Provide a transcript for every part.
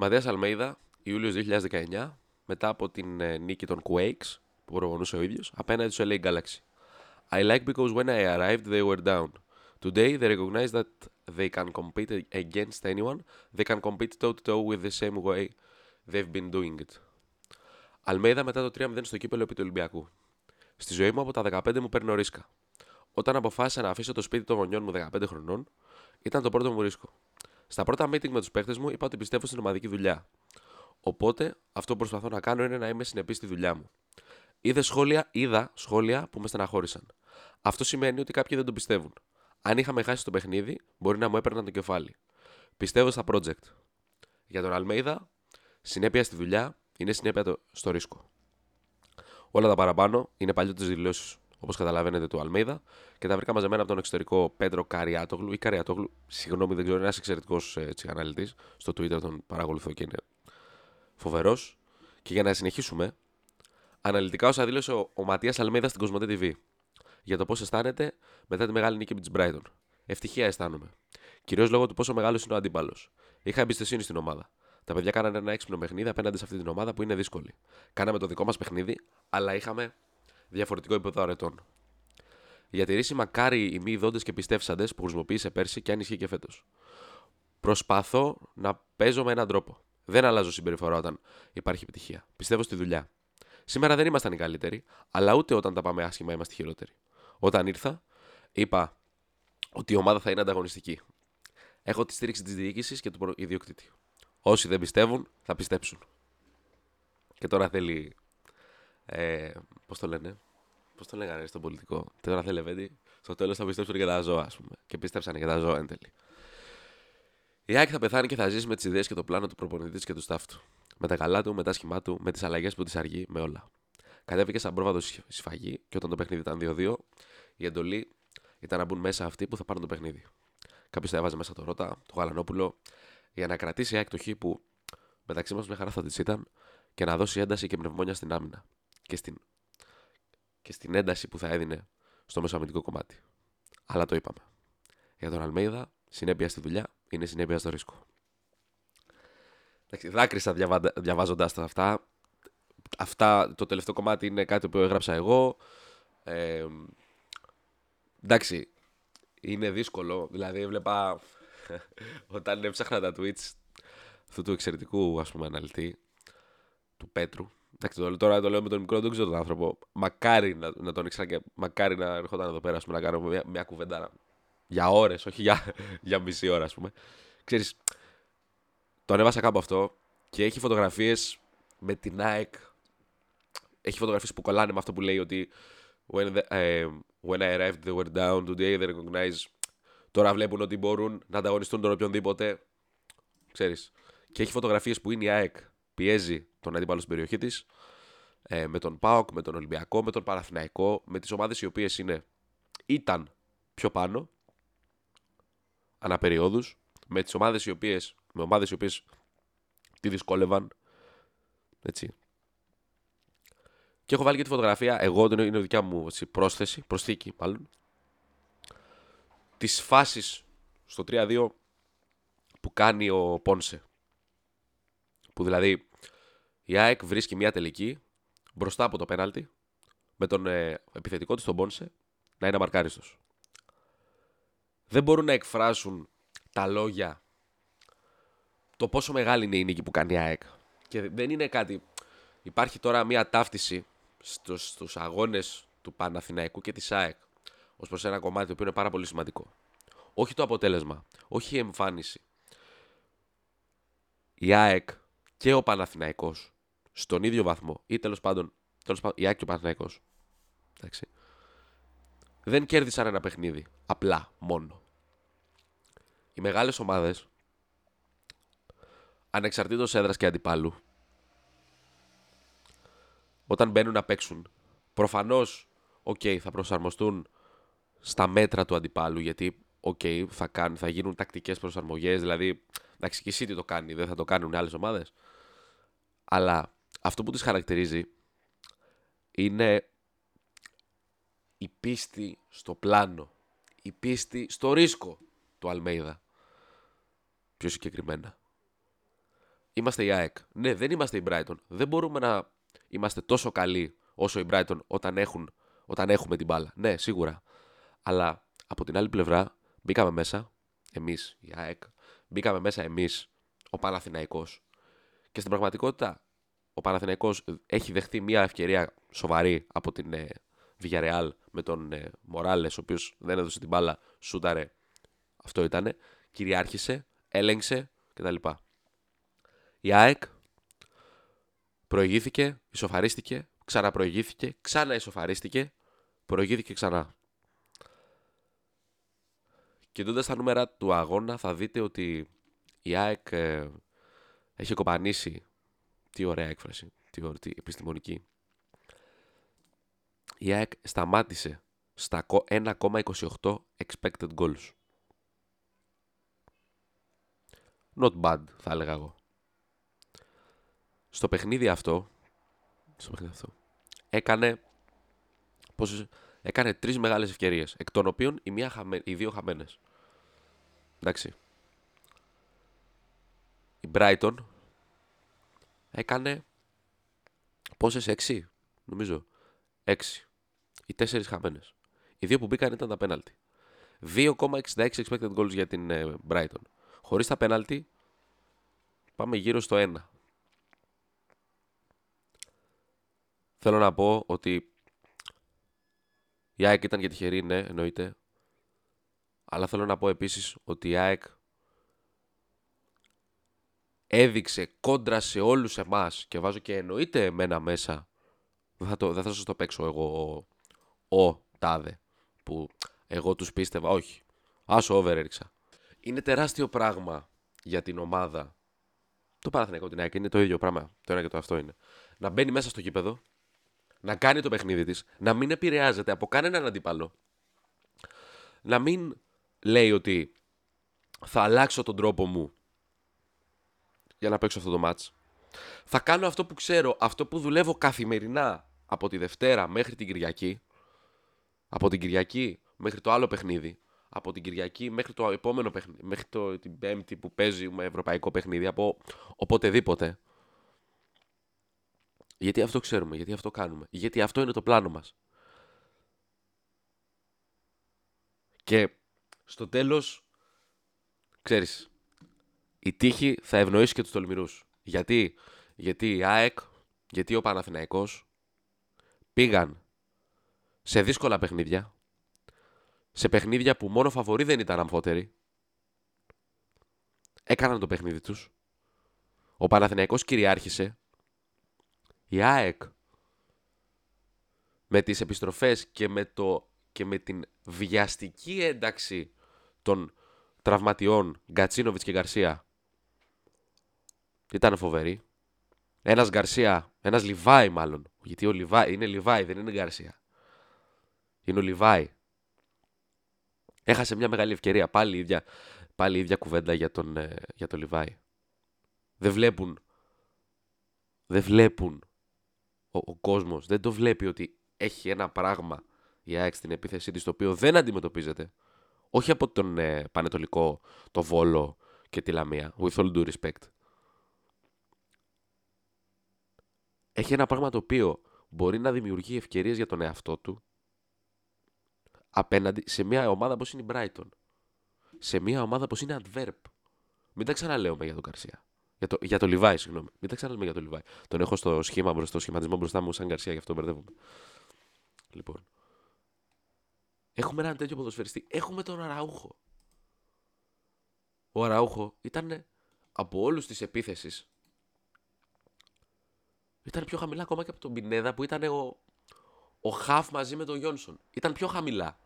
Ματίας Αλμέιδα, Ιούλιος 2019, μετά από την ε, νίκη των Quakes, που προπονούσε ο ίδιος, απέναντι στους LA Galaxy. I like because when I arrived they were down. Today they recognize that they can compete against anyone, they can compete toe to toe with the same way they've been doing it. Αλμέιδα μετά το 3-0 στο κύπελο επί του Ολυμπιακού. Στη ζωή μου από τα 15 μου παίρνω ρίσκα. Όταν αποφάσισα να αφήσω το σπίτι των γονιών μου 15 χρονών, ήταν το πρώτο μου ρίσκο. Στα πρώτα meeting με τους παίχτες μου είπα ότι πιστεύω στην ομαδική δουλειά. Οπότε αυτό που προσπαθώ να κάνω είναι να είμαι συνεπής στη δουλειά μου. Είδε σχόλια, είδα σχόλια που με στεναχώρησαν. Αυτό σημαίνει ότι κάποιοι δεν το πιστεύουν. Αν είχαμε χάσει το παιχνίδι, μπορεί να μου έπαιρναν το κεφάλι. Πιστεύω στα project. Για τον Αλμέιδα, συνέπεια στη δουλειά είναι συνέπεια στο ρίσκο. Όλα τα παραπάνω είναι παλιότερε δηλώσεις, όπως καταλαβαίνετε, του Αλμέιδα και τα βρήκα μαζεμένα από τον εξωτερικό Πέντρο Καριάτογλου ή Καριάτογλου. Συγγνώμη, δεν ξέρω, ένας εξαιρετικός ε, αναλυτής. Στο Twitter τον παρακολουθώ και είναι φοβερός. Και για να συνεχίσουμε, αναλυτικά όσα δήλωσε ο, ο Ματίας Αλμέιδας στην Κοσμοτέ TV για το πώς αισθάνεται μετά τη μεγάλη νίκη με τη Brighton. Ευτυχία αισθάνομαι. Κυρίως λόγω του πόσο μεγάλος είναι ο αντίπαλος. Είχα εμπιστοσύνη στην ομάδα. Τα παιδιά κάνανε ένα έξυπνο παιχνίδι απέναντι σε αυτή την ομάδα που είναι δύσκολη. Κάναμε το δικό μας παιχνίδι, αλλά είχαμε διαφορετικό επίπεδο αρετών. Διατηρήσει μακάρι οι μη δόντε και πιστεύσαντες που χρησιμοποίησε πέρσι και αν ισχύει και φέτος. Προσπαθώ να παίζω με έναν τρόπο. Δεν αλλάζω συμπεριφορά όταν υπάρχει επιτυχία. Πιστεύω στη δουλειά. Σήμερα δεν ήμασταν οι καλύτεροι, αλλά ούτε όταν τα πάμε άσχημα είμαστε χειρότεροι. Όταν ήρθα, είπα ότι η ομάδα θα είναι ανταγωνιστική. Έχω τη στήριξη της διοίκησης και του ιδιοκτήτη. Όσοι δεν πιστεύουν, θα πιστέψουν. Και τώρα θέλει. Ε, Πώς το λένε, Πώς το λέγανε στον πολιτικό. Τώρα θέλει Λεβέντη. Στο τέλος θα πιστέψουν για τα ζώα, ας πούμε. Και πίστεψαν για τα ζώα εν τέλει. Η Άκη θα πεθάνει και θα ζήσει με τις ιδέες και το πλάνο του προπονητής και του staff του. Με τα καλά του, με τα σχημά του, με τις αλλαγές που της αργεί, με όλα. Κατέβηκε σαν πρόβατο σφαγή και όταν το παιχνίδι ήταν 2-2, η εντολή ήταν να μπουν μέσα αυτοί που θα πάρουν το παιχνίδι. Κάποιος θα έβαζε μέσα το Ρότα, το Γαλανόπουλο, για να κρατήσει η Άκη το χ που μεταξύ μας μια χαρά θα της ήταν και να δώσει ένταση και πνευμόνια στην άμυνα και στην, και στην ένταση που θα έδινε στο μεσοαμυντικό κομμάτι. Αλλά το είπαμε. Για τον Αλμέιδα, συνέπεια στη δουλειά είναι συνέπεια στο ρίσκο. Δάκρυσα διαβα... διαβάζοντας τα αυτά. Αυτά, το τελευταίο κομμάτι είναι κάτι που έγραψα εγώ. Ε, εντάξει, είναι δύσκολο. Δηλαδή, έβλεπα όταν έψαχνα τα tweets αυτού του εξαιρετικού ας πούμε αναλυτή του Πέτρου. Εντάξει, τώρα το λέω με τον μικρό, δεν ξέρω τον άνθρωπο. Μακάρι να, να τον ήξερα και μακάρι να ερχόταν εδώ πέρα πούμε, να κάνω μια, μια κουβέντα για ώρες, όχι για, για μισή ώρα, ας πούμε. Ξέρεις, το ανέβασα κάπου αυτό και έχει φωτογραφίες με την ΑΕΚ. Έχει φωτογραφίες που κολλάνε με αυτό που λέει ότι when, the, uh, when I arrived they were down today they recognize Τώρα βλέπουν ότι μπορούν να ανταγωνιστούν τον οποιονδήποτε. Ξέρεις. Και έχει φωτογραφίες που είναι η ΑΕΚ. Πιέζει τον αντίπαλο στην περιοχή της. Ε, με τον ΠΑΟΚ, με τον Ολυμπιακό, με τον Παραθυναϊκό. Με τις ομάδες οι οποίες ήταν πιο πάνω. Αναπεριόδου. Με τις ομάδες οι οποίες. Με ομάδες οι οποίες τη δυσκόλευαν. Έτσι. Και έχω βάλει και τη φωτογραφία. Εγώ είναι δικιά μου έτσι, πρόσθεση, προσθήκη μάλλον τις φάσεις στο 3-2 που κάνει ο Πόνσε. Που δηλαδή η ΑΕΚ βρίσκει μια τελική μπροστά από το πέναλτι με τον ε, επιθετικό της τον Πόνσε να είναι αμαρκάριστος. Δεν μπορούν να εκφράσουν τα λόγια το πόσο μεγάλη είναι η νίκη που κάνει η ΑΕΚ. Και δεν είναι κάτι... Υπάρχει τώρα μια ταύτιση στους, στους αγώνες του Παναθηναϊκού και της ΑΕΚ ως προς ένα κομμάτι το οποίο είναι πάρα πολύ σημαντικό. Όχι το αποτέλεσμα, όχι η εμφάνιση. Η ΑΕΚ και ο Παναθηναϊκός στον ίδιο βαθμό ή τέλος πάντων, τέλος πάντων η ΑΕΚ και ο Παναθηναϊκός εντάξει, δεν κέρδισαν ένα παιχνίδι απλά μόνο. Οι μεγάλες ομάδες ανεξαρτήτως έδρας και αντιπάλου όταν μπαίνουν να παίξουν προφανώς οκ, θα προσαρμοστούν στα μέτρα του αντιπάλου. Γιατί, OK, okay, θα, θα γίνουν τακτικές προσαρμογές. Δηλαδή, εντάξει, και η City το κάνει, δεν θα το κάνουν άλλες ομάδες. Αλλά αυτό που του χαρακτηρίζει είναι η πίστη στο πλάνο. Η πίστη στο ρίσκο του Αλμέιδα. Πιο συγκεκριμένα. είμαστε η ΑΕΚ. Ναι, δεν είμαστε η Brighton. Δεν μπορούμε να είμαστε τόσο καλοί όσο η Brighton όταν, έχουν, όταν έχουμε την μπάλα. Ναι, σίγουρα. Αλλά από την άλλη πλευρά μπήκαμε μέσα, εμείς, η ΑΕΚ, μπήκαμε μέσα εμείς, ο Παναθηναϊκός. Και στην πραγματικότητα, ο Παναθηναϊκός έχει δεχτεί μια ευκαιρία σοβαρή από την ε, Villarreal με τον ε, Μοράλε, ο οποίος δεν έδωσε την μπάλα, σούταρε. Αυτό ήτανε. Κυριάρχησε, έλεγξε κτλ. Η ΑΕΚ προηγήθηκε, ισοφαρίστηκε, ξαναπροηγήθηκε, ξανά ισοφαρίστηκε, προηγήθηκε ξανά. Κοιτώντα τα νούμερα του αγώνα θα δείτε ότι η ΑΕΚ ε, έχει κοπανίσει. Τι ωραία έκφραση, τι, ωραία, τι επιστημονική. Η ΑΕΚ σταμάτησε στα 1,28 expected goals. Not bad, θα έλεγα εγώ. Στο παιχνίδι αυτό, στο παιχνίδι αυτό έκανε, πόσες, έκανε τρεις μεγάλες ευκαιρίες, εκ των οποίων οι, μία οι δύο χαμένες. Εντάξει. Η Brighton έκανε πόσες, έξι, νομίζω, έξι. Οι τέσσερις χαμένες. Οι δύο που μπήκαν ήταν τα πέναλτι. 2,66 expected goals για την ε, Brighton. Χωρίς τα πέναλτι πάμε γύρω στο 1. Θέλω να πω ότι η ΑΕΚ ήταν και τυχερή, ναι, εννοείται. Αλλά θέλω να πω επίσης ότι η ΑΕΚ έδειξε κόντρα σε όλους εμάς και βάζω και εννοείται εμένα μέσα. Δεν θα, το, δεν θα σας το παίξω εγώ ο, ο τάδε που εγώ τους πίστευα. Όχι. Άσο over έριξα. Είναι τεράστιο πράγμα για την ομάδα. Το Παναθηναϊκό την ΑΕΚ είναι το ίδιο πράγμα. Το ένα και το αυτό είναι. Να μπαίνει μέσα στο κήπεδο να κάνει το παιχνίδι της, να μην επηρεάζεται από κανέναν αντίπαλο, να μην λέει ότι θα αλλάξω τον τρόπο μου για να παίξω αυτό το μάτς. Θα κάνω αυτό που ξέρω, αυτό που δουλεύω καθημερινά από τη Δευτέρα μέχρι την Κυριακή, από την Κυριακή μέχρι το άλλο παιχνίδι, από την Κυριακή μέχρι το επόμενο παιχνίδι, μέχρι το, την Πέμπτη που παίζει με ευρωπαϊκό παιχνίδι, από οποτεδήποτε. Γιατί αυτό ξέρουμε, γιατί αυτό κάνουμε. Γιατί αυτό είναι το πλάνο μας. Και στο τέλος, ξέρεις, η τύχη θα ευνοήσει και τους τολμηρούς. Γιατί, γιατί η ΑΕΚ, γιατί ο Παναθηναϊκός πήγαν σε δύσκολα παιχνίδια, σε παιχνίδια που μόνο φαβοροί δεν ήταν αμφότεροι, έκαναν το παιχνίδι τους, ο Παναθηναϊκός κυριάρχησε. Η ΑΕΚ με τις επιστροφές και με, το, και με την βιαστική ένταξη των τραυματιών Γκατσίνοβιτς και Γκαρσία ήταν φοβερή. Ένας Γκαρσία, ένας Λιβάη μάλλον, γιατί ο Λιβάη είναι Λιβάη, δεν είναι Γκαρσία. Είναι ο Λιβάη. Έχασε μια μεγάλη ευκαιρία, πάλι η ίδια, πάλι η ίδια κουβέντα για τον, ε, για τον Λιβάη. Δεν βλέπουν, δεν βλέπουν ο, ο κόσμος δεν το βλέπει ότι έχει ένα πράγμα η ΑΕΚ στην επίθεσή της το οποίο δεν αντιμετωπίζεται. Όχι από τον ε, Πανετολικό, το Βόλο και τη Λαμία. With all due respect. Έχει ένα πράγμα το οποίο μπορεί να δημιουργεί ευκαιρίες για τον εαυτό του απέναντι σε μια ομάδα όπως είναι η Brighton. Σε μια ομάδα όπως είναι Adverb. Μην τα ξαναλέω για τον Καρσία. Για το, για το Λιβάη, συγγνώμη. Μην τα ξαναλέμε για το Λιβάη. Τον έχω στο σχήμα μπροστά, στο σχηματισμό μπροστά μου σαν Γκαρσία, γι' αυτό μπερδεύομαι. Λοιπόν. Έχουμε έναν τέτοιο ποδοσφαιριστή. Έχουμε τον Αραούχο. Ο Αραούχο ήταν από όλους τη επίθεση. Ήταν πιο χαμηλά ακόμα και από τον Πινέδα που ήταν ο, ο Χαφ μαζί με τον Γιόνσον. Ήταν πιο χαμηλά.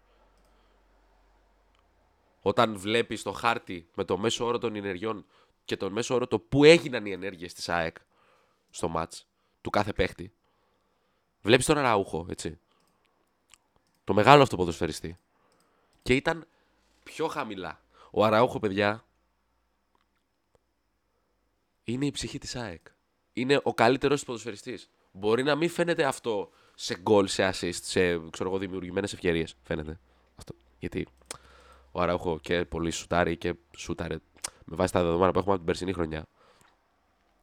Όταν βλέπεις το χάρτη με το μέσο όρο των ενεργειών και τον μέσο όρο το που έγιναν οι ενέργειες της ΑΕΚ στο ματ του κάθε παίχτη. Βλέπεις τον Αραούχο, έτσι. Το μεγάλο αυτό ποδοσφαιριστή. Και ήταν πιο χαμηλά. Ο Αραούχο, παιδιά, είναι η ψυχή της ΑΕΚ. Είναι ο καλύτερος ποδοσφαιριστής. Μπορεί να μην φαίνεται αυτό σε γκολ, σε assist, σε ξέρω δημιουργημένες ευκαιρίες. Φαίνεται αυτό. Γιατί ο Αραούχο και πολύ σουτάρει και σούταρε με βάση τα δεδομένα που έχουμε από την περσινή χρονιά.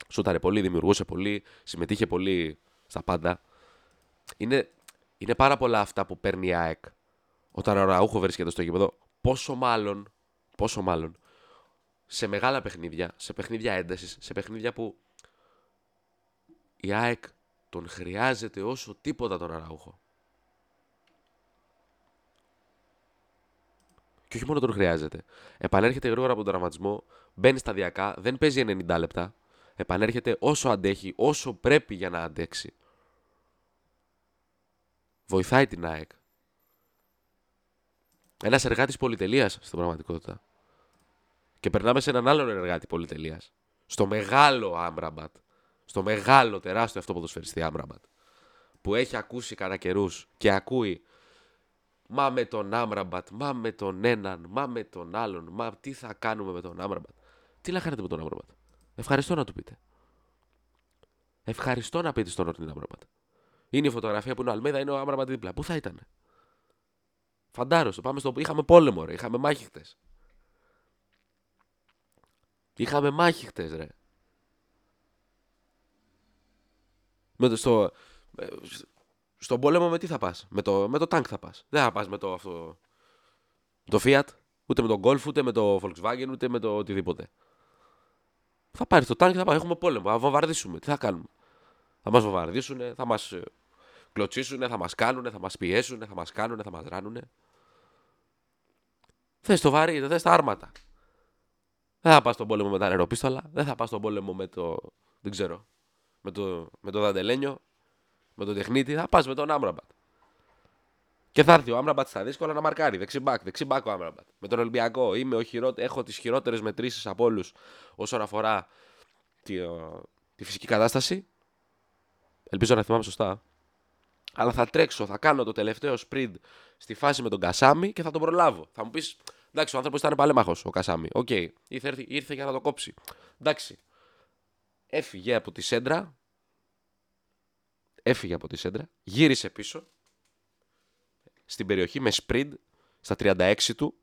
Σούταρε πολύ, δημιουργούσε πολύ, συμμετείχε πολύ στα πάντα. Είναι, είναι πάρα πολλά αυτά που παίρνει η ΑΕΚ όταν ο Ραούχο βρίσκεται στο γήπεδο. Πόσο μάλλον, πόσο μάλλον σε μεγάλα παιχνίδια, σε παιχνίδια έντασης, σε παιχνίδια που η ΑΕΚ τον χρειάζεται όσο τίποτα τον Αραούχο. Και όχι μόνο τον χρειάζεται. Επανέρχεται γρήγορα από τον τραυματισμό, μπαίνει σταδιακά, δεν παίζει 90 λεπτά. Επανέρχεται όσο αντέχει, όσο πρέπει για να αντέξει. Βοηθάει την ΑΕΚ. Ένας εργάτης πολυτελείας στην πραγματικότητα. Και περνάμε σε έναν άλλον εργάτη πολυτελείας. Στο μεγάλο Άμραμπατ. Στο μεγάλο τεράστιο αυτό ποδοσφαιριστή Άμραμπατ. Που έχει ακούσει κατά καιρούς και ακούει Μα με τον Άμραμπατ, μα με τον έναν, μα με τον άλλον, μα τι θα κάνουμε με τον Άμραμπατ. Τι να κάνετε με τον Άμραμπατ; Ευχαριστώ να του πείτε. Ευχαριστώ να πείτε στον Όρτιν Άμραμπατ. Είναι η φωτογραφία που είναι ο Αλμέδα, είναι ο Άμραμπατ δίπλα. Πού θα ήταν. Φαντάρωστο. Πάμε στο. Είχαμε πόλεμο, ρε. Είχαμε μάχη χτες. Είχαμε μάχη χτες, ρε. Με το, στο, ε, στον πόλεμο με τι θα πας; Με το, με το tank θα πας. Δεν θα πας με το αυτό. Το Fiat, ούτε με το Golf, ούτε με το Volkswagen, ούτε με το οτιδήποτε. Θα πάρεις το tank και θα πάμε. Έχουμε πόλεμο. Θα βομβαρδίσουμε. Τι θα κάνουμε; Θα μας βομβαρδίσουν, θα μας ε, κλωτσίσουν, θα μας κάνουν, θα μας πιέσουν, θα μας κάνουν, θα μας ράνουν. Θες το βαρύ, δεν θες τα άρματα. Δεν θα πας στον πόλεμο με τα αεροπίστολα, δεν θα πας στον πόλεμο με το. Δεν ξέρω. Με το, με το δαντελένιο, με τον τεχνίτη, θα πας με τον Άμραμπατ. Και θα έρθει ο Άμραμπατ στα δύσκολα να μαρκάρει. Δεξιμπάκ, δεξιμπάκ ο Άμραμπατ. Με τον Ολυμπιακό είμαι ο χειρότε... έχω τις χειρότερες μετρήσεις από όλους όσον αφορά τη, τη φυσική κατάσταση. Ελπίζω να θυμάμαι σωστά. Αλλά θα τρέξω, θα κάνω το τελευταίο sprint στη φάση με τον Κασάμι και θα τον προλάβω. Θα μου πεις, εντάξει, ο άνθρωπος ήταν παλαίμαχος ο Κασάμι. OK, okay. ήρθε, ήρθε για να το κόψει. Εντάξει. Έφυγε από τη σέντρα, έφυγε από τη σέντρα, γύρισε πίσω στην περιοχή με sprint στα 36 του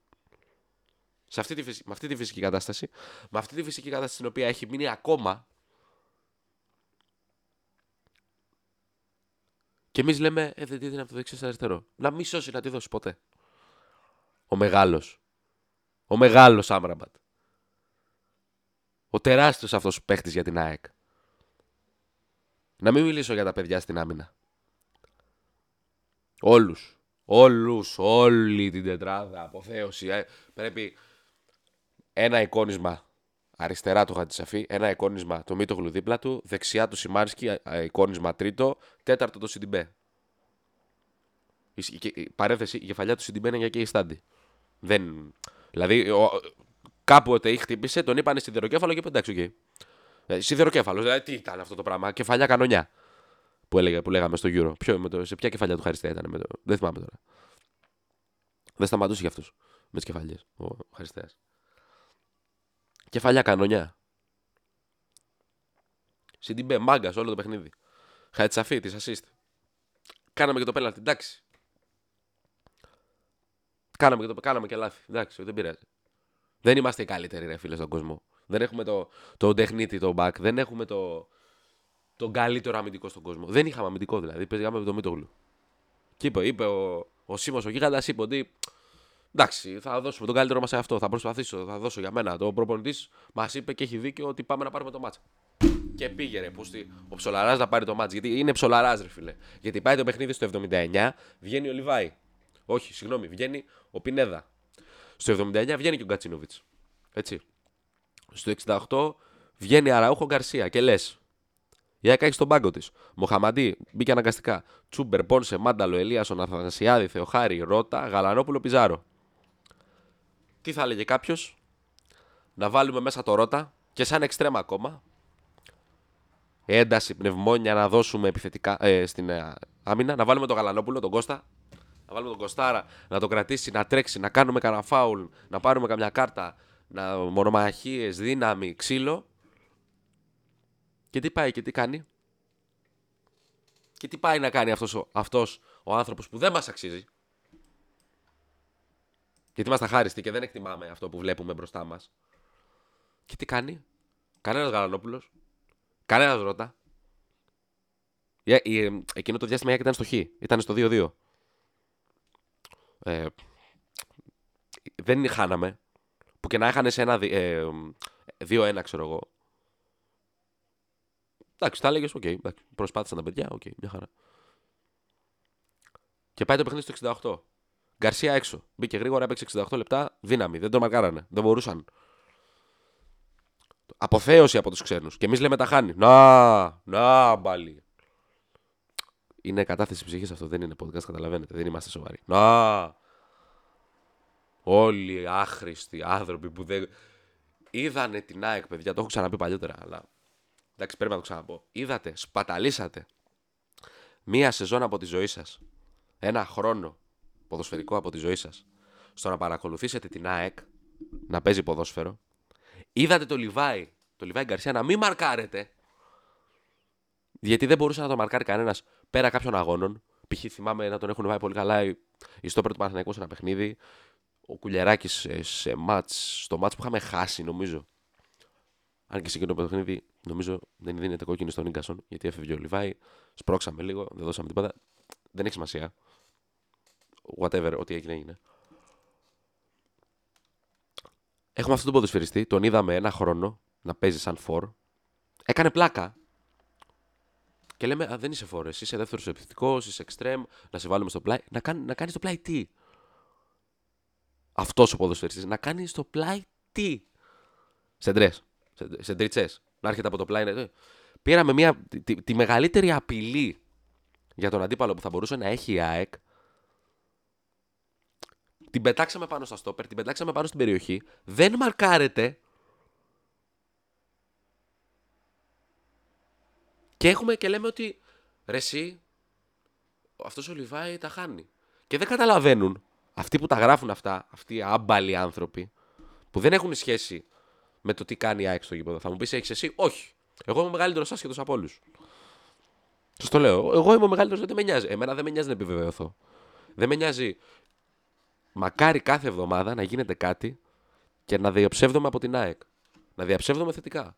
σε αυτή τη, με αυτή τη φυσική κατάσταση, με αυτή τη φυσική κατάσταση στην οποία έχει μείνει ακόμα και εμείς λέμε, Ε, δεν είναι από το δεξί στο αριστερό. Να μη σώσει να τη δώσει ποτέ. Ο μεγάλος. Ο μεγάλος Άμραμπατ. Ο τεράστιος αυτός παίχτης για την ΑΕΚ. Να μην μιλήσω για τα παιδιά στην άμυνα. Όλους. Όλους. Όλη την τετράδα. Αποθέωση. Ε, πρέπει ένα εικόνισμα αριστερά του Χατζησαφή, ένα εικόνισμα το Μίτογλου δίπλα του, δεξιά του Σιμάνσκι, ε, εικόνισμα τρίτο, τέταρτο το Σιντιμπέ. Η, η, παρένθεση, η κεφαλιά του Σιντιμπέ είναι για και η στάντη. Δεν... Δηλαδή, ο, κάποτε ή χτύπησε, τον είπανε σιδεροκέφαλο και πεντάξει, okay. Ε, Σιδεροκέφαλο. Δηλαδή, τι ήταν αυτό το πράγμα. Κεφαλιά κανονιά. Που, έλεγα, που λέγαμε στο Euro. Ποιο, με το, σε ποια κεφαλιά του Χαριστέα ήταν. Με το, δεν θυμάμαι τώρα. Δεν σταματούσε για αυτούς. Με τις κεφαλιές. Ο Χαριστέας. Κεφαλιά κανονιά. Σιντιμπέ, μάγκας όλο το παιχνίδι. Χαϊτσαφή της assist. Κάναμε και το πέλατη. Εντάξει. Κάναμε και, το, κάναμε και λάθη. Εντάξει, δεν πειράζει. Δεν είμαστε οι καλύτεροι, ρε φίλε, στον κόσμο. Δεν έχουμε το, το τεχνίτη, το back. Δεν έχουμε το, τον καλύτερο αμυντικό στον κόσμο. Δεν είχαμε αμυντικό δηλαδή. Παίζαμε με τον Μίτογλου. Και είπε, είπε ο, ο Σίμω ο Γίγαντας, είπε ότι εντάξει, θα δώσουμε τον καλύτερο μας σε αυτό. Θα προσπαθήσω, θα δώσω για μένα. Το προπονητής μας είπε και έχει δίκιο ότι πάμε να πάρουμε το μάτσα. Και πήγε ρε, πούστη, ο Ψολαράς να πάρει το μάτσα. Γιατί είναι Ψολαράς, ρε φίλε. Γιατί πάει το παιχνίδι στο 79, βγαίνει ο Λιβάη. Όχι, συγγνώμη, βγαίνει ο Πινέδα. Στο 79 βγαίνει και ο Γκατσίνοβιτς. Έτσι στο 68 βγαίνει Αραούχο Γκαρσία και λες. Η ΑΕΚ έχει στον πάγκο της. Μοχαμαντή μπήκε αναγκαστικά. Τσούμπερ, Πόνσε, Μάνταλο, Ελίασον, Αθανασιάδη, Θεοχάρη, Ρότα, Γαλανόπουλο, Πιζάρο. Τι θα έλεγε κάποιος, να βάλουμε μέσα το Ρότα και σαν εξτρέμα ακόμα. Ένταση, πνευμόνια να δώσουμε επιθετικά ε, στην ε, άμυνα. Να βάλουμε τον Γαλανόπουλο, τον Κώστα. Να βάλουμε τον Κωστάρα να το κρατήσει, να τρέξει, να κάνουμε κανένα φάουλ, να πάρουμε καμιά κάρτα, να μονομαχίες, δύναμη, ξύλο. Και τι πάει και τι κάνει; Και τι πάει να κάνει αυτός ο, αυτός ο άνθρωπος που δεν μας αξίζει; Γιατί είμαστε χάριστοι και δεν εκτιμάμε αυτό που βλέπουμε μπροστά μας. Και τι κάνει; Κανένας Γαλανόπουλος. Κανένας ρώτα. Ε, ε, εκείνο το διάστημα ήταν στο Χ. Ήταν στο 2-2. Ε, δεν χάναμε. Που και να έχανες ένα 2-1, ξέρω εγώ. Εντάξει, τα έλεγες, OK. Okay, προσπάθησαν τα παιδιά, OK, okay, μια χαρά. Και πάει το παιχνίδι στο 68. Γκαρσία έξω. Μπήκε γρήγορα, έπαιξε 68 λεπτά. Δύναμη. Δεν το μαρκάρανε. Δεν μπορούσαν. Αποθέωση από τους ξένους. Και εμείς λέμε τα χάνει. Να, να, μπάλι. Είναι κατάθεση ψυχής αυτό. Δεν είναι podcast, καταλαβαίνετε. Δεν είμαστε σοβαροί. Να. Όλοι οι άχρηστοι άνθρωποι που δεν. Είδανε την ΑΕΚ, παιδιά. Το έχω ξαναπεί παλιότερα, αλλά. Εντάξει, πρέπει να το ξαναπώ. Είδατε, σπαταλήσατε μία σεζόν από τη ζωή σας. Ένα χρόνο ποδοσφαιρικό από τη ζωή σας. Στο να παρακολουθήσετε την ΑΕΚ να παίζει ποδόσφαιρο. Είδατε το Λιβάη, το Λιβάη Γκαρσία να μην μαρκάρετε. Γιατί δεν μπορούσε να το μαρκάρει κανένας πέρα κάποιων αγώνων. Π.χ. θυμάμαι να τον έχουν βάλει πολύ καλά η Στόπερ του Παναθηναϊκού σε ένα παιχνίδι. Ο Κουλιαράκης σε μάτς, στο μάτς που είχαμε χάσει, νομίζω. Αν και σε εκείνο το παιχνίδι, νομίζω δεν δίνεται κόκκινη στον Ίγκασον, γιατί έφευγε ο Λιβάη. Σπρώξαμε λίγο, δεν δώσαμε τίποτα. Δεν έχει σημασία. Whatever, ό,τι έγινε, έγινε. Έχουμε αυτόν τον ποδοσφαιριστή, τον είδαμε ένα χρόνο να παίζει σαν φορ. Έκανε πλάκα. Και λέμε, Α, δεν είσαι φόρ, εσύ είσαι δεύτερος επιθετικό, είσαι εξτρέμ, να σε βάλουμε στο πλάι. Να, κάνει, να κάνεις στο πλάι τι; Αυτός ο ποδοσφαιριστής, να κάνεις στο πλάι τι; Σεντρές. Σεντριτσέ. Να έρχεται από το πλάι. Ναι. Πήραμε μια, τη, τη, μεγαλύτερη απειλή για τον αντίπαλο που θα μπορούσε να έχει η ΑΕΚ. Την πετάξαμε πάνω στα στόπερ, την πετάξαμε πάνω στην περιοχή. Δεν μαρκάρεται. Και έχουμε και λέμε ότι ρε εσύ, αυτός ο Λιβάη τα χάνει. Και δεν καταλαβαίνουν αυτοί που τα γράφουν αυτά, αυτοί οι άμπαλοι άνθρωποι, που δεν έχουν σχέση με το τι κάνει η ΑΕΚ στο γήπεδο. Θα μου πεις, έχεις εσύ, όχι. Εγώ είμαι μεγαλύτερος άσχετος από όλους. Σας το λέω. Εγώ είμαι ο μεγαλύτερος, δεν με νοιάζει. Εμένα δεν με νοιάζει να επιβεβαιωθώ. Δεν με νοιάζει. Μακάρι κάθε εβδομάδα να γίνεται κάτι και να διαψεύδομαι από την ΑΕΚ. Να διαψεύδομαι θετικά.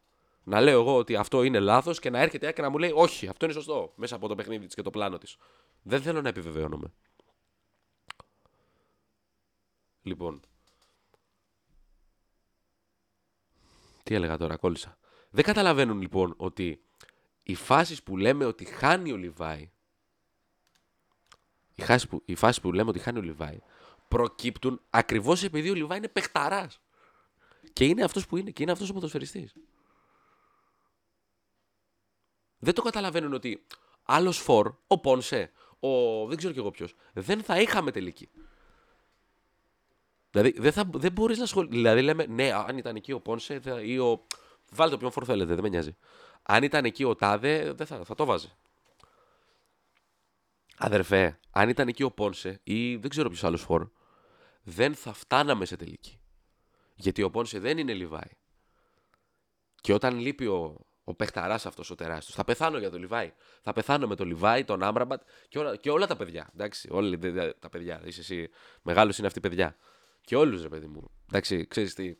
Να λέω εγώ ότι αυτό είναι λάθος και να έρχεται η ΑΕΚ και να μου λέει Όχι, αυτό είναι σωστό μέσα από το παιχνίδι της και το πλάνο της. Δεν θέλω να επιβεβαιώνομαι. Λοιπόν. Τι έλεγα τώρα, κόλλησα. Δεν καταλαβαίνουν λοιπόν ότι οι φάσεις που λέμε ότι χάνει ο Λιβάη. Οι φάσει που, οι φάσεις που λέμε ότι χάνει ο Λιβάη προκύπτουν ακριβώς επειδή ο Λιβάη είναι παιχταράς. Και είναι αυτός που είναι και είναι αυτός ο ποδοσφαιριστής. Δεν το καταλαβαίνουν ότι άλλος φορ, ο Πόνσε, ο δεν ξέρω κι εγώ ποιος, δεν θα είχαμε τελική. Δηλαδή δεν, θα, δεν μπορείς να σχολιάσει. Δηλαδή λέμε, ναι, αν ήταν εκεί ο Πόνσε ή ο. Βάλτε όποιον φορ θέλετε, δεν με νοιάζει. Αν ήταν εκεί ο Τάδε, δεν θα, θα το βάζει. Αδερφέ, αν ήταν εκεί ο Πόνσε ή δεν ξέρω ποιος άλλος φορ, δεν θα φτάναμε σε τελική. Γιατί ο Πόνσε δεν είναι Λιβάη. Και όταν λείπει ο, ο παιχταρά αυτός ο τεράστιος, θα πεθάνω για τον Λιβάη. Θα πεθάνω με τον Λιβάη, τον Άμπραμπατ και όλα, και όλα τα παιδιά. Εντάξει, όλοι τα παιδιά. Είσαι εσύ, μεγάλος είναι αυτή η παιδιά. Και όλους, ρε παιδί μου. Εντάξει, ξέρεις τι.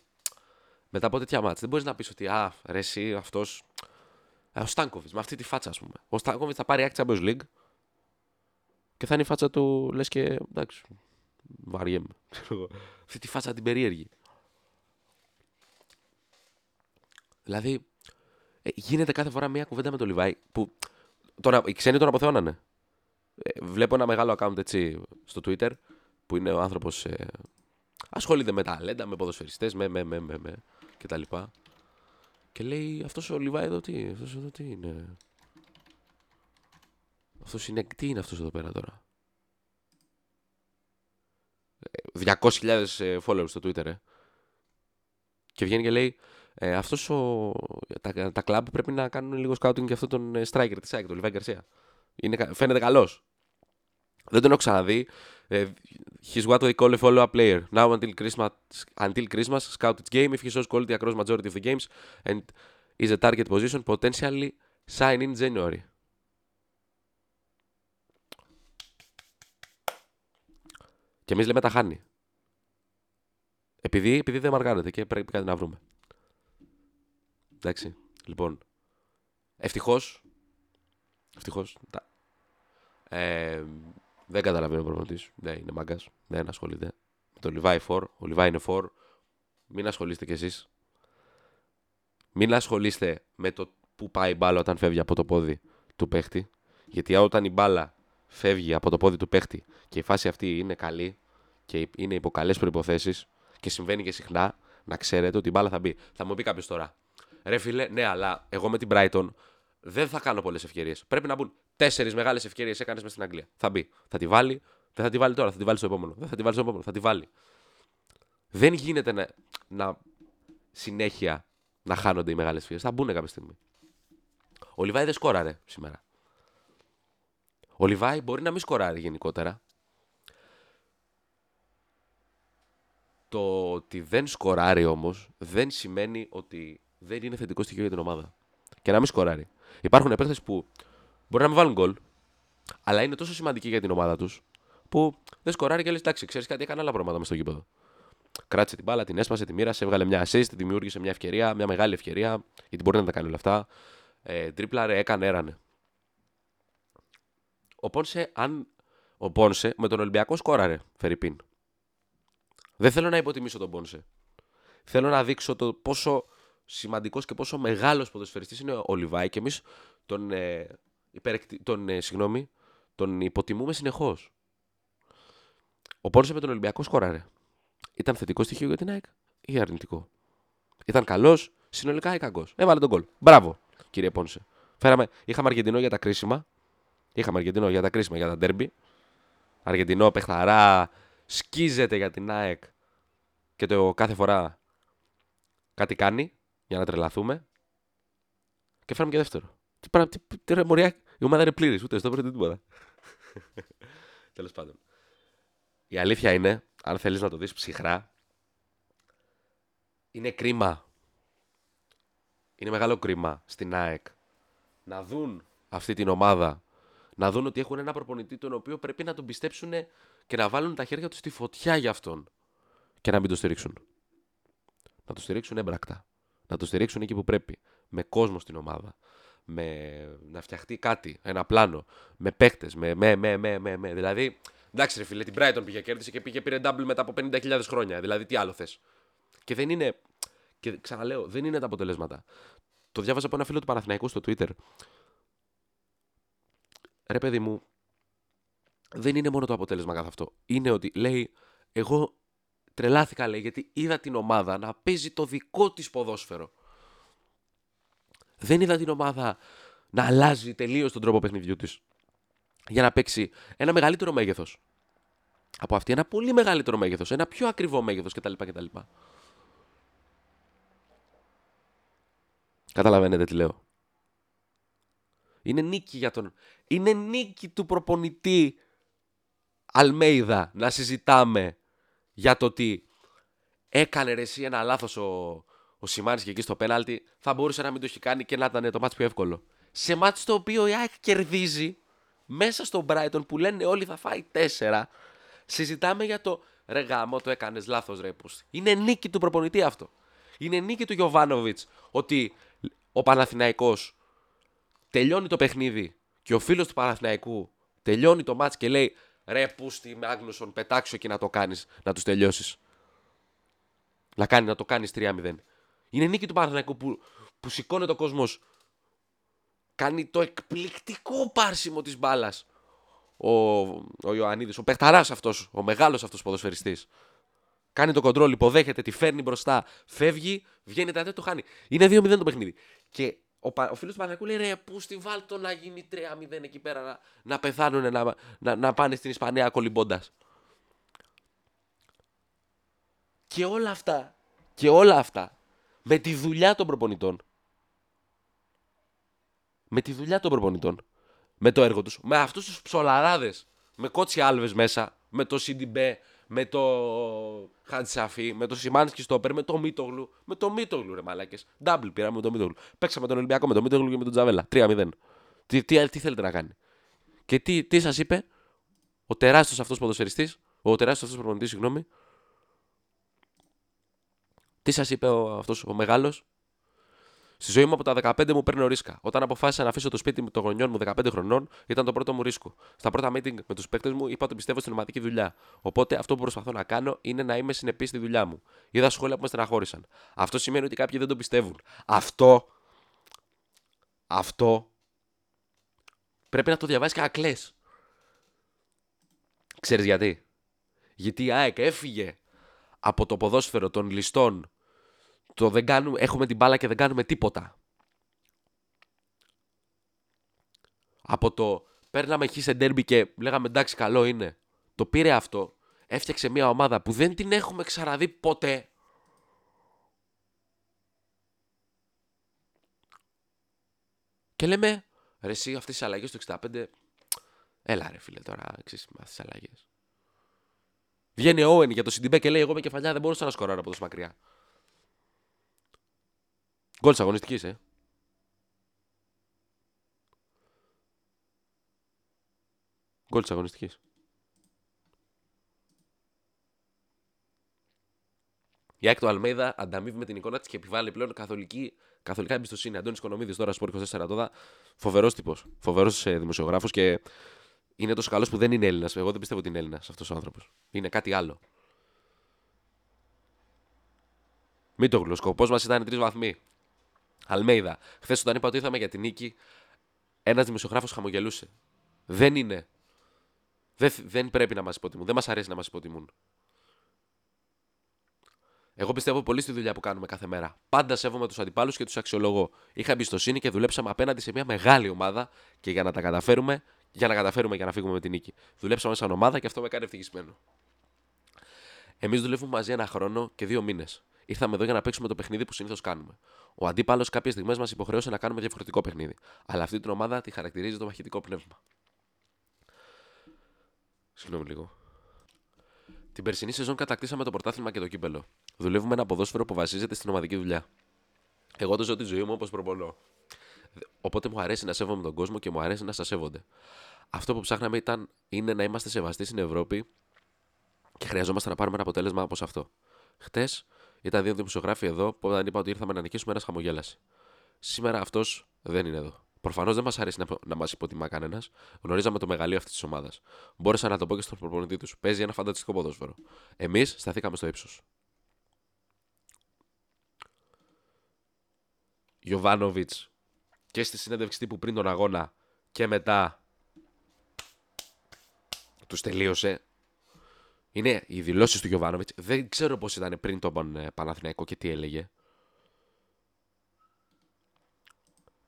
Μετά από τέτοια μάτια δεν μπορείς να πεις ότι α, ρε, εσύ αυτός. Ε, ο Στάνκοβιτς, με αυτή τη φάτσα, ας πούμε. Ο Στάνκοβιτς θα πάρει άκρη Champions League και θα είναι η φάτσα του, λες και. Εντάξει. Βαριέμαι. αυτή τη φάτσα την περίεργη. Δηλαδή, ε, γίνεται κάθε φορά μια κουβέντα με τον Λιβάη που τον, οι ξένοι τον αποθεώνανε. Ε, βλέπω ένα μεγάλο account έτσι στο Twitter που είναι ο άνθρωπος ε, ασχολείται με ταλέντα, με ποδοσφαιριστές, με, με, με, με, με και τα λοιπά. Και λέει, αυτός ο Λιβάη εδώ τι, αυτός εδώ τι είναι; Αυτός είναι, τι είναι αυτός εδώ πέρα τώρα; 200.000 ε, followers στο Twitter, ε. Και βγαίνει και λέει, ε, αυτός ο, τα, τα κλαμπ πρέπει να κάνουν λίγο scouting για αυτόν τον ε, striker της ΑΕΚ, τον Λιβάη Γκαρσία. Είναι, φαίνεται καλός. Δεν τον έχω ξαναδεί. Uh, he's what we call a follow-up player. Now until Christmas, until Christmas, scout its game. If he shows quality across majority of the games and is a target position, potentially sign in January. Και εμεί λέμε τα χάνει. Επειδή, επειδή δεν μαργάνεται και πρέπει κάτι να βρούμε. Εντάξει. Λοιπόν. Ευτυχώς. Ευτυχώς. Ε, δεν καταλαβαίνει ο προπονητής. Δεν είναι μάγκας. Δεν ασχολείται. Με το Levi 4. Ο Levi είναι 4. Μην ασχολείστε κι εσείς. Μην ασχολείστε με το που πάει η μπάλα όταν φεύγει από το πόδι του παίχτη. Γιατί όταν η μπάλα φεύγει από το πόδι του παίχτη και η φάση αυτή είναι καλή και είναι υπό καλές προποθέσει και συμβαίνει και συχνά, να ξέρετε ότι η μπάλα θα μπει. Θα μου πει κάποιος τώρα. Ρε φίλε, ναι, αλλά εγώ με την Brighton δεν θα κάνω πολλές ευκαιρίες. Πρέπει να μπουν τέσσερις μεγάλες ευκαιρίες έκανες μες στην Αγγλία. Θα μπει. Θα τη βάλει. Δεν θα τη βάλει τώρα, θα τη βάλει στο επόμενο. Δεν θα τη βάλει στο επόμενο, θα τη βάλει. Δεν γίνεται να, να συνέχεια να χάνονται οι μεγάλες ευκαιρίες. Θα μπουν κάποια στιγμή. Ο Λιβάη δεν σκόραρε σήμερα. Ο Λιβάη μπορεί να μην σκοράρει γενικότερα. Το ότι δεν σκοράρει όμως δεν σημαίνει ότι δεν είναι θετικό στοιχείο για την ομάδα. Και να μην σκοράρει. Υπάρχουν παίχτε που μπορεί να μην βάλουν γκολ, αλλά είναι τόσο σημαντικοί για την ομάδα τους που δεν σκοράρει και λες: Εντάξει, ξέρεις κάτι, έκανε άλλα πράγματα μες στο γήπεδο. Κράτησε την μπάλα, την έσπασε, τη μοίρασε, έβγαλε μια assist, δημιούργησε μια ευκαιρία, μια μεγάλη ευκαιρία, γιατί μπορεί να τα κάνει όλα αυτά. Ε, τρίπλαρε, έκανε, έρανε. Ο Πόνσε, αν ο Πόνσε με τον Ολυμπιακό σκόραρε, Φερρυπίν. Δεν θέλω να υποτιμήσω τον Πόνσε. Θέλω να δείξω το πόσο σημαντικός και πόσο μεγάλος ποδοσφαιριστής είναι ο Λιβάη και εμείς τον, ε, τον, ε, συγγνώμη, τον υποτιμούμε συνεχώς. Ο Πόνσε με τον Ολυμπιακό σκόραρε. Ήταν θετικό στοιχείο για την ΑΕΚ ή αρνητικό; Ήταν καλός, συνολικά ή κακός; Έβαλε τον κολ. Μπράβο, κύριε Πόνσε. Φέραμε, είχαμε Αργεντινό για τα κρίσιμα. Είχαμε Αργεντινό για τα κρίσιμα, για τα ντέρμπι. Αργεντινό, παιχταρά, σκίζεται για την ΑΕΚ και το κάθε φορά κάτι κάνει για να τρελαθούμε. Και φέραμε και δεύτερο. Τι πράγμα, τι, τι, τι μωριά, η ομάδα είναι πλήρης, ούτε στο πρώτο τίποτα. Τέλος πάντων. Η αλήθεια είναι, αν θέλεις να το δεις ψυχρά, είναι κρίμα. Είναι μεγάλο κρίμα στην ΑΕΚ να δουν αυτή την ομάδα. Να δουν ότι έχουν ένα προπονητή τον οποίο πρέπει να τον πιστέψουν και να βάλουν τα χέρια τους στη φωτιά για αυτόν. Και να μην το στηρίξουν. Να το στηρίξουν έμπρακτα να το στηρίξουν εκεί που πρέπει. Με κόσμο στην ομάδα. Με... Να φτιαχτεί κάτι, ένα πλάνο. Με παίκτες. Με, με, με, με, με, με. Δηλαδή, εντάξει, ρε φίλε, την Brighton πήγε κέρδισε και πήγε πήρε double μετά από 50.000 χρόνια. Δηλαδή, τι άλλο θες. Και δεν είναι. Και ξαναλέω, δεν είναι τα αποτελέσματα. Το διάβαζα από ένα φίλο του Παναθηναϊκού στο Twitter. Ρε παιδί μου, δεν είναι μόνο το αποτέλεσμα καθ' αυτό. Είναι ότι λέει, εγώ Τρελάθηκα λέει γιατί είδα την ομάδα να παίζει το δικό της ποδόσφαιρο. Δεν είδα την ομάδα να αλλάζει τελείως τον τρόπο παιχνιδιού της για να παίξει ένα μεγαλύτερο μέγεθος. Από αυτή ένα πολύ μεγαλύτερο μέγεθος, ένα πιο ακριβό μέγεθος κτλ. κτλ. Καταλαβαίνετε τι λέω. Είναι νίκη για τον... Είναι νίκη του προπονητή Αλμέιδα να συζητάμε για το ότι έκανε ρε εσύ ένα λάθος ο, ο και εκεί στο πέναλτι, θα μπορούσε να μην το έχει κάνει και να ήταν το μάτς πιο εύκολο. Σε μάτς το οποίο η ΑΕΚ κερδίζει μέσα στο Brighton που λένε όλοι θα φάει τέσσερα, συζητάμε για το ρε γάμο το έκανες λάθος ρε πούστη. Είναι νίκη του προπονητή αυτό. Είναι νίκη του Γιωβάνοβιτς ότι ο Παναθηναϊκός τελειώνει το παιχνίδι και ο φίλος του Παναθηναϊκού τελειώνει το μάτς και λέει Ρε πούστη με Άγνουσον, πετάξω και να το κάνεις, να τους τελειώσεις. Να, κάνει, να το κάνεις 3-0. Είναι νίκη του Παναθηναϊκού που, που σηκώνει το κόσμος. Κάνει το εκπληκτικό πάρσιμο της μπάλας. Ο, ο Ιωαννίδης, ο παιχταρά αυτός, ο μεγάλος αυτός ποδοσφαιριστής. Κάνει το κοντρόλ, υποδέχεται, τη φέρνει μπροστά, φεύγει, βγαίνει τα το χάνει. Είναι 2-0 το παιχνίδι. Και ο, ο φίλος του Παναγικού λέει ρε, πού στη βάλτο να γίνει 3-0 εκεί πέρα να, να πεθάνουν, να, να, να πάνε στην Ισπανία κολυμπώντας. Και όλα αυτά, και όλα αυτά, με τη δουλειά των προπονητών. Με τη δουλειά των προπονητών. Με το έργο τους. Με αυτούς τους ψολαράδες. Με κότσι άλβες μέσα. Με το CDB με το Χαντσαφή, με το Σιμάνσκι Στόπερ, με το Μίτογλου. Με το Μίτογλου, ρε μαλάκες. Double πήραμε με το Μίτογλου. Παίξαμε τον Ολυμπιακό με το Μίτογλου και με τον Τζαβέλα. 3-0. Τι, τι, τι θέλετε να κάνει; Και τι, τι σας είπε ο τεράστιος αυτός ποδοσφαιριστής, ο τεράστιος αυτός προπονητής, συγγνώμη. Τι σας είπε αυτός ο μεγάλος, Στη ζωή μου από τα 15 μου παίρνω ρίσκα. Όταν αποφάσισα να αφήσω το σπίτι των γονιών μου 15 χρονών, ήταν το πρώτο μου ρίσκο. Στα πρώτα meeting με τους παίκτες μου είπα ότι πιστεύω στην ομαδική δουλειά. Οπότε αυτό που προσπαθώ να κάνω είναι να είμαι συνεπής στη δουλειά μου. Είδα σχόλια που με στεναχώρησαν. Αυτό σημαίνει ότι κάποιοι δεν το πιστεύουν. Αυτό. Αυτό. Πρέπει να το διαβάσεις και να κλε. Ξέρεις γιατί; Γιατί η ΑΕΚ έφυγε από το ποδόσφαιρο των ληστών το δεν κάνουμε, έχουμε την μπάλα και δεν κάνουμε τίποτα. Από το παίρναμε χ σε ντέρμπι και λέγαμε εντάξει καλό είναι. Το πήρε αυτό. Έφτιαξε μια ομάδα που δεν την έχουμε ξαναδεί ποτέ. Και λέμε, ρε εσύ αυτές τις αλλαγές του 65, έλα ρε φίλε τώρα, ξέρεις αυτές τις αλλαγές. Βγαίνει ο Owen για το Σιντιμπέ και λέει εγώ με κεφαλιά δεν μπορούσα να σκοράρω από τόσο μακριά. Γκολ της αγωνιστικής, ε. Γκολ της αγωνιστικής. Η Άκτο Αλμέιδα ανταμείβει με την εικόνα της και επιβάλλει πλέον καθολική, καθολικά εμπιστοσύνη. Αντώνης Οικονομίδη τώρα στο 24 τώρα. Φοβερός τύπος. Φοβερός ε, δημοσιογράφος και είναι τόσο καλός που δεν είναι Έλληνας. Εγώ δεν πιστεύω ότι είναι Έλληνας αυτός ο άνθρωπος. Είναι κάτι άλλο. Μην το γλωσκοπό μας ήταν τρεις βαθμοί; Αλμέιδα. Χθες όταν είπα ότι ήρθαμε για την νίκη, ένας δημοσιογράφος χαμογελούσε. Δεν είναι. Δεν, δεν πρέπει να μας υποτιμούν. Δεν μας αρέσει να μας υποτιμούν. Εγώ πιστεύω πολύ στη δουλειά που κάνουμε κάθε μέρα. Πάντα σέβομαι τους αντιπάλους και τους αξιολογώ. Είχα εμπιστοσύνη και δουλέψαμε απέναντι σε μια μεγάλη ομάδα και για να τα καταφέρουμε, για να καταφέρουμε και να φύγουμε με την νίκη. Δουλέψαμε σαν ομάδα και αυτό με κάνει ευτυχισμένο. Εμείς δουλεύουμε μαζί ένα χρόνο και δύο μήνες. Ήρθαμε εδώ για να παίξουμε το παιχνίδι που συνήθως κάνουμε. Ο αντίπαλος κάποιες στιγμές μας υποχρέωσε να κάνουμε διαφορετικό παιχνίδι. Αλλά αυτή την ομάδα τη χαρακτηρίζει το μαχητικό πνεύμα. Συγγνώμη λίγο. Την περσινή σεζόν κατακτήσαμε το πρωτάθλημα και το κύπελο. Δουλεύουμε ένα ποδόσφαιρο που βασίζεται στην ομαδική δουλειά. Εγώ το ζω τη ζωή μου όπως προπονώ. Οπότε μου αρέσει να σέβομαι τον κόσμο και μου αρέσει να σας σέβονται. Αυτό που ψάχναμε ήταν, είναι να είμαστε σεβαστοί στην Ευρώπη και χρειαζόμαστε να πάρουμε ένα αποτέλεσμα όπως αυτό. Χτες ήταν δύο δημοσιογράφοι εδώ που όταν είπα ότι ήρθαμε να νικήσουμε ένας χαμογέλασε. Σήμερα αυτός δεν είναι εδώ. Προφανώς δεν μας αρέσει να, να μας υποτιμά κανένας. Γνωρίζαμε το μεγαλείο αυτής της ομάδας. Μπόρεσα να το πω και στον προπονητή τους. Παίζει ένα φανταστικό ποδόσφαιρο. Εμείς σταθήκαμε στο ύψος. Γιωβάνοβιτς και στη συνέντευξη τύπου πριν τον αγώνα και μετά τους τελείωσε. Είναι οι δηλώσεις του Γιωβάνοβιτς. Δεν ξέρω πώς ήταν πριν τον ε, Παναθηναϊκό και τι έλεγε.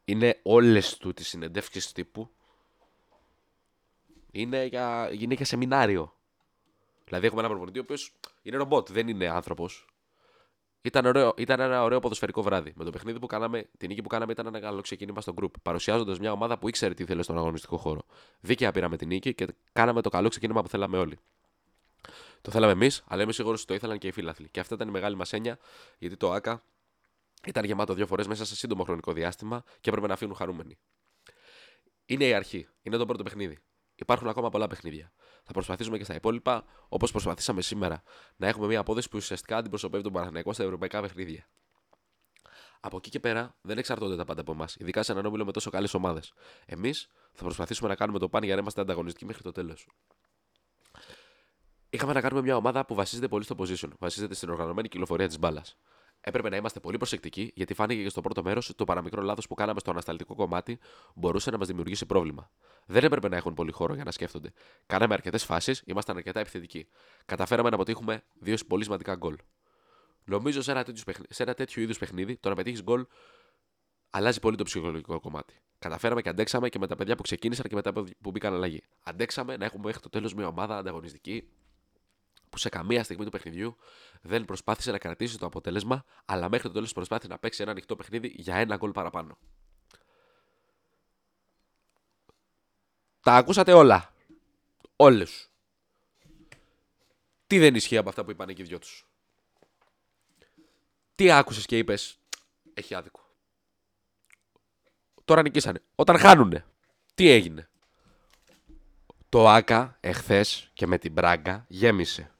Είναι όλες του τις συνεντεύξεις τύπου. Είναι για, είναι για σεμινάριο. Δηλαδή έχουμε ένα προπονητή ο οποίος είναι ρομπότ, δεν είναι άνθρωπος. Ήταν, ωραίο, ήταν ένα ωραίο ποδοσφαιρικό βράδυ. Με το παιχνίδι που κάναμε, την νίκη που κάναμε ήταν ένα καλό ξεκίνημα στο group. Παρουσιάζοντας μια ομάδα που ήξερε τι ήθελε στον αγωνιστικό χώρο. Δίκαια πήραμε την νίκη και κάναμε το καλό ξεκίνημα που θέλαμε όλοι. Το θέλαμε εμείς, αλλά είμαι σίγουρος ότι το ήθελαν και οι φίλαθλοι. Και αυτή ήταν η μεγάλη μας έννοια, γιατί το ΑΚΑ ήταν γεμάτο δύο φορές μέσα σε σύντομο χρονικό διάστημα και έπρεπε να φύγουν χαρούμενοι. Είναι η αρχή. Είναι το πρώτο παιχνίδι. Υπάρχουν ακόμα πολλά παιχνίδια. Θα προσπαθήσουμε και στα υπόλοιπα, όπως προσπαθήσαμε σήμερα, να έχουμε μια απόδοση που ουσιαστικά αντιπροσωπεύει τον Παναθηναϊκό στα ευρωπαϊκά παιχνίδια. Από εκεί και πέρα δεν εξαρτώνται τα πάντα από εμάς, ειδικά σε έναν όμιλο με τόσο καλές ομάδες. Εμείς θα προσπαθήσουμε να κάνουμε το παν για να είμαστε ανταγωνιστικοί μέχρι το τέλος είχαμε να κάνουμε μια ομάδα που βασίζεται πολύ στο position, βασίζεται στην οργανωμένη κυκλοφορία της μπάλας. Έπρεπε να είμαστε πολύ προσεκτικοί, γιατί φάνηκε και στο πρώτο μέρος ότι το παραμικρό λάθος που κάναμε στο ανασταλτικό κομμάτι μπορούσε να μας δημιουργήσει πρόβλημα. Δεν έπρεπε να έχουν πολύ χώρο για να σκέφτονται. Κάναμε αρκετές φάσεις, ήμασταν αρκετά επιθετικοί. Καταφέραμε να αποτύχουμε δύο πολύ σημαντικά γκολ. Νομίζω σε ένα τέτοιος, σε ένα τέτοιο είδους παιχνίδι το να πετύχεις γκολ αλλάζει πολύ το ψυχολογικό κομμάτι. Καταφέραμε και αντέξαμε και με τα παιδιά που ξεκίνησαν και μετά που μπήκαν αλλαγή. Αντέξαμε να έχουμε μέχρι το τέλος μια ομάδα ανταγωνιστική, που σε καμία στιγμή του παιχνιδιού δεν προσπάθησε να κρατήσει το αποτέλεσμα, αλλά μέχρι το τέλος προσπάθησε να παίξει ένα ανοιχτό παιχνίδι για ένα γκολ παραπάνω. Τα ακούσατε όλα. Όλες. Τι δεν ισχύει από αυτά που είπαν και οι δυο τους; Τι άκουσες και είπες, Έχει άδικο. Τώρα νικήσανε. Όταν χάνουνε. Τι έγινε; Το ΆΚΑ εχθές και με την Μπράγκα γέμισε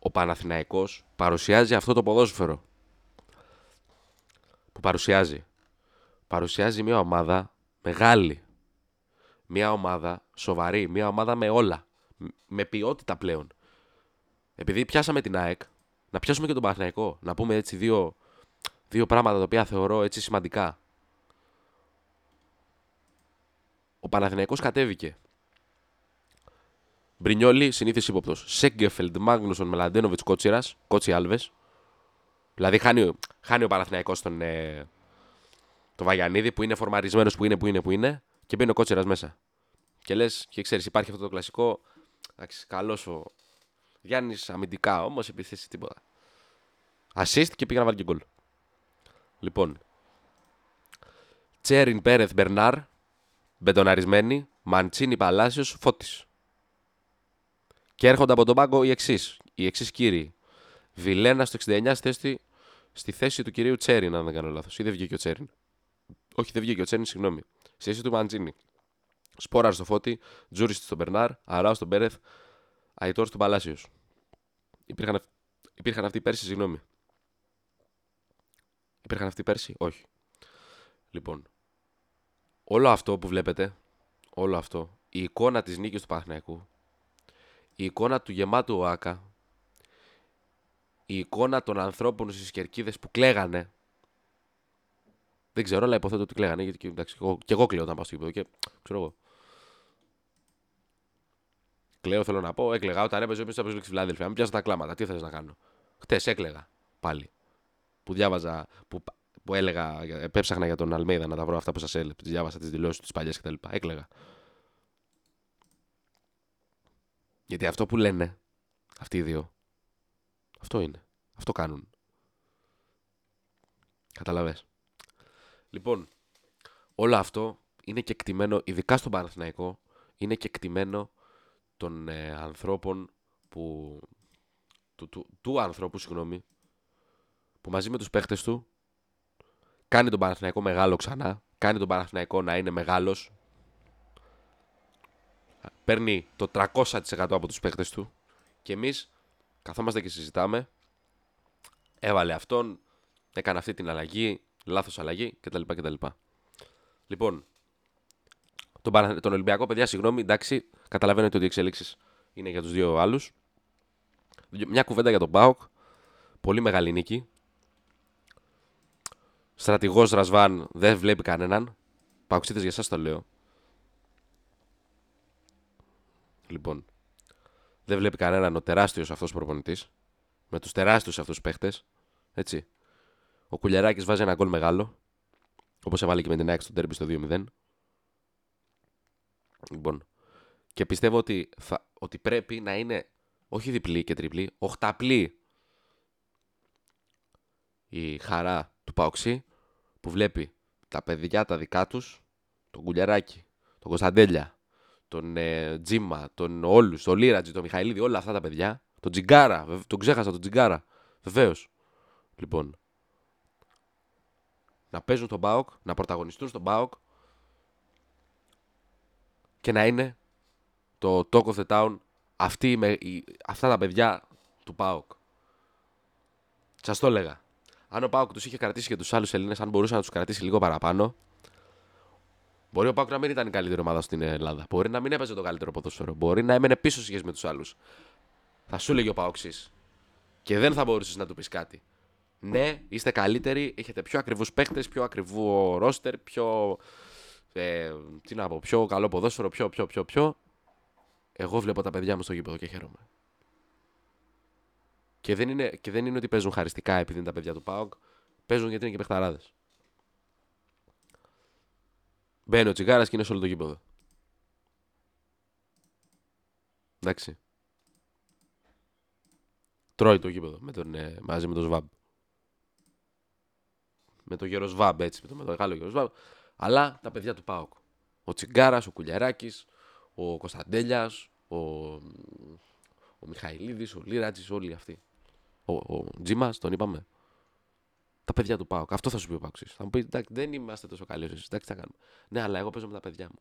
ο Παναθηναϊκός παρουσιάζει αυτό το ποδόσφαιρο. Που που παρουσιάζει. Παρουσιάζει μια ομάδα μεγάλη. Μια ομάδα σοβαρή. Μια ομάδα με όλα. Με ποιότητα πλέον. Επειδή πιάσαμε την ΑΕΚ, να πιάσουμε και τον Παναθηναϊκό. Να πούμε έτσι δύο, δύο πράγματα τα οποία θεωρώ έτσι σημαντικά. Ο Παναθηναϊκός κατέβηκε. Μπρινιόλι, συνήθις ύποπτος. Σέγκεφελντ, Μάγνουσον, Μελαντένοβιτς, Κότσιρας, Κότσι Άλβες. Δηλαδή χάνει, χάνει ο Παναθηναϊκός τον, ε, το Βαγιανίδη που είναι φορμαρισμένος που είναι, που είναι, που είναι και μπαίνει ο Κότσιρας μέσα. Και λες, και ξέρεις, υπάρχει αυτό το κλασικό. Εντάξει, καλός ο Γιάννης αμυντικά όμως, επιθέσεις τίποτα. Assist και πήγα να βάλει και γκολ. Λοιπόν. Τσέριν Πέρεθ Μπερνάρ. Μπετοναρισμένη. Μαντσίνη Παλάσιος Φώτης. Και έρχονται από τον πάγκο οι εξής. Οι εξής κύριοι. Βιλένα στο 69 στη θέση, στη θέση του κυρίου Τσέριν, αν δεν κάνω λάθος. Ή δεν βγήκε ο Τσέριν. Όχι, δεν βγήκε ο Τσέριν, συγγνώμη. Στη θέση του Μαντζίνη. Σπόρα στο Φώτη, Τζούρι στον Μπερνάρ, Αράου στον Πέρεθ, Αϊτόρ στον Παλάσιος. Υπήρχαν, υπήρχαν αυτοί πέρσι, συγγνώμη. Υπήρχαν αυτοί πέρσι, όχι. Λοιπόν, όλο αυτό που βλέπετε, όλο αυτό, η εικόνα της νίκης του Παναθηναϊκού, η εικόνα του γεμάτου ΟΑΚΑ, η εικόνα των ανθρώπων στις κερκίδες που κλαίγανε, δεν ξέρω, αλλά υποθέτω ότι κλαίγανε, γιατί εντάξει, και εγώ, και εγώ κλαίω όταν πάω στο γήπεδο και ξέρω εγώ. Κλαίω, θέλω να πω, έκλαιγα όταν έπαιζε πίσω από τη Φιλάδελφια. Μην πιάσω τα κλάματα, τι θες να κάνω; Χτες έκλαιγα πάλι. Που διάβαζα, που, που έλεγα, επέψαχνα για τον Αλμέιδα να τα βρω αυτά που σας έλεγα. Τις διάβασα τις δηλώσεις τους παλιές κτλ. Έκλαιγα. Γιατί αυτό που λένε αυτοί οι δύο, αυτό είναι. Αυτό κάνουν. Καταλαβες. Λοιπόν, όλο αυτό είναι και εκτιμένο, ειδικά στον Παναθηναϊκό, είναι και εκτιμένο των ε, ανθρώπων που... Του, του, του ανθρώπου, συγγνώμη, που μαζί με τους παίχτες του κάνει τον Παναθηναϊκό μεγάλο ξανά, κάνει τον Παναθηναϊκό να είναι μεγάλος, παίρνει το 300% από τους παίχτες του και εμείς καθόμαστε και συζητάμε, έβαλε αυτόν, έκανε αυτή την αλλαγή, λάθος αλλαγή κτλ. κτλ. Λοιπόν, τον, τον Ολυμπιακό, παιδιά, συγγνώμη, εντάξει, καταλαβαίνετε ότι οι εξελίξεις είναι για τους δύο άλλους. Μια κουβέντα για τον Μπάουκ. Πολύ μεγάλη νίκη. Στρατηγός Ρασβάν δεν βλέπει κανέναν. Παουξίτες για εσά το λέω. Λοιπόν, δεν βλέπει κανέναν ο τεράστιος αυτός προπονητής. Με τους τεράστιους αυτούς παίχτες. Έτσι. Ο Κουλιαράκης βάζει ένα γκολ μεγάλο. Όπως έβαλε και με την ΑΕΚ στο τέρμπι στο 2-0. Λοιπόν. Και πιστεύω ότι, θα, ότι πρέπει να είναι όχι διπλή και τριπλή, οχταπλή η χαρά του Παοξή που βλέπει τα παιδιά τα δικά τους, τον Κουλιαράκη, τον Κωνσταντέλια, τον ε, Τζίμα, τον όλους, τον Λίρατζι, τον Μιχαηλίδη, όλα αυτά τα παιδιά, τον Τζιγκάρα, τον ξέχασα τον Τζιγκάρα, βεβαίως. Λοιπόν, να παίζουν τον Μπάοκ, να πρωταγωνιστούν στον Μπάοκ και να είναι το Talk of the Town αυτοί, με, αυτά τα παιδιά του ΠΑΟΚ. Σας το έλεγα. Αν ο ΠΑΟΚ τους είχε κρατήσει και τους άλλους Έλληνες, αν μπορούσε να τους κρατήσει λίγο παραπάνω, μπορεί ο ΠΑΟΚ να μην ήταν η καλύτερη ομάδα στην Ελλάδα. Μπορεί να μην έπαιζε το καλύτερο ποδόσφαιρο. Μπορεί να έμενε πίσω σχέση με τους άλλους. Θα σου έλεγε ο ΠΑΟΚΣή. Και δεν θα μπορούσες να του πεις κάτι. Ναι, είστε καλύτεροι, έχετε πιο ακριβούς παίχτε, πιο ακριβού ρόστερ, πιο. Ε, τι να πω, πιο καλό ποδόσφαιρο, πιο, πιο, πιο, πιο. Εγώ βλέπω τα παιδιά μου στο γήπεδο και χαίρομαι. Και δεν είναι, και δεν είναι ότι παίζουν χαριστικά επειδή είναι τα παιδιά του ΠΑΟΚ. Παίζουν γιατί είναι και παιχταράδες. Μπαίνει ο τσιγάρας και είναι σε όλο το γήπεδο. Εντάξει. Τρώει το γήπεδο με τον, ε, μαζί με τον Σβάμπ. Με τον γέρο Σβάμπ, έτσι, με τον μεγάλο γέρο Σβάμπ. Αλλά τα παιδιά του ΠΑΟΚ. Ο Τσιγκάρας, ο Κουλιαράκης, ο Κωνσταντέλιας, ο, ο Μιχαηλίδης, ο Λίρατζη, όλοι αυτοί. Ο, ο Τζίμα, τον είπαμε. Τα παιδιά του Πάουκ. Αυτό θα σου πει ο Πάουκ. Θα μου πει εντάξει, δεν είμαστε τόσο καλοί εσείς. Εντάξει, θα κάνουμε. Ναι, αλλά εγώ παίζω με τα παιδιά μου.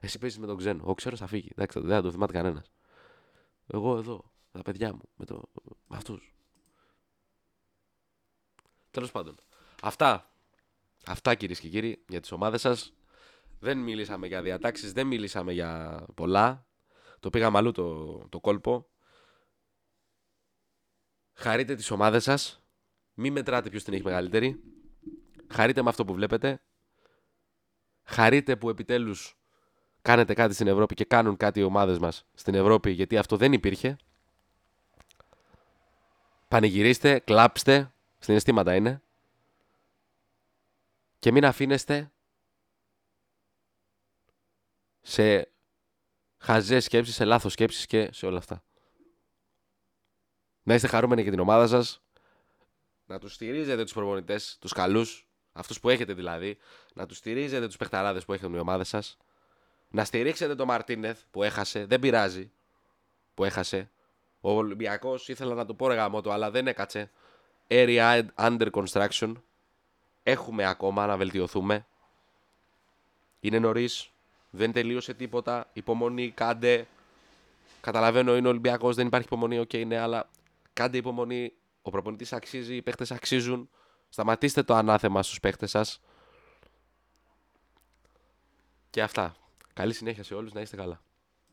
Εσύ παίζεις με τον ξένο. Ο ξένο θα φύγει. Εντάξει, δεν θα το θυμάται κανένας. Εγώ εδώ, με τα παιδιά μου, με, το... με αυτούς. Τέλος πάντων. Αυτά Αυτά κυρίες και κύριοι για τις ομάδες σας. Δεν μιλήσαμε για διατάξεις, δεν μιλήσαμε για πολλά. Το πήγαμε αλλού το, το κόλπο. Χαρείτε τις ομάδες σας. Μην μετράτε ποιος την έχει μεγαλύτερη. Χαρείτε με αυτό που βλέπετε. Χαρείτε που επιτέλους κάνετε κάτι στην Ευρώπη και κάνουν κάτι οι ομάδες μας στην Ευρώπη γιατί αυτό δεν υπήρχε. Πανηγυρίστε, κλάψτε, συναισθήματα είναι. Και μην αφήνεστε σε χαζές σκέψεις, σε λάθος σκέψεις και σε όλα αυτά. Να είστε χαρούμενοι για την ομάδα σας, να τους στηρίζετε τους προπονητές, τους καλούς, αυτούς που έχετε δηλαδή, να τους στηρίζετε τους παιχταράδες που έχετε οι ομάδες σας, να στηρίξετε τον Μαρτίνεθ που έχασε, δεν πειράζει που έχασε. Ο Ολυμπιακός ήθελα να το πω ρε αλλά δεν έκατσε. Area under construction. Έχουμε ακόμα να βελτιωθούμε. Είναι νωρίς. Δεν τελείωσε τίποτα. Υπομονή, κάντε. Καταλαβαίνω είναι Ολυμπιακός, δεν υπάρχει υπομονή. OK, okay, ναι, αλλά κάντε υπομονή. Ο προπονητής αξίζει, οι παίχτες αξίζουν. Σταματήστε το ανάθεμα στους παίχτες σας. Και αυτά. Καλή συνέχεια σε όλους, να είστε καλά.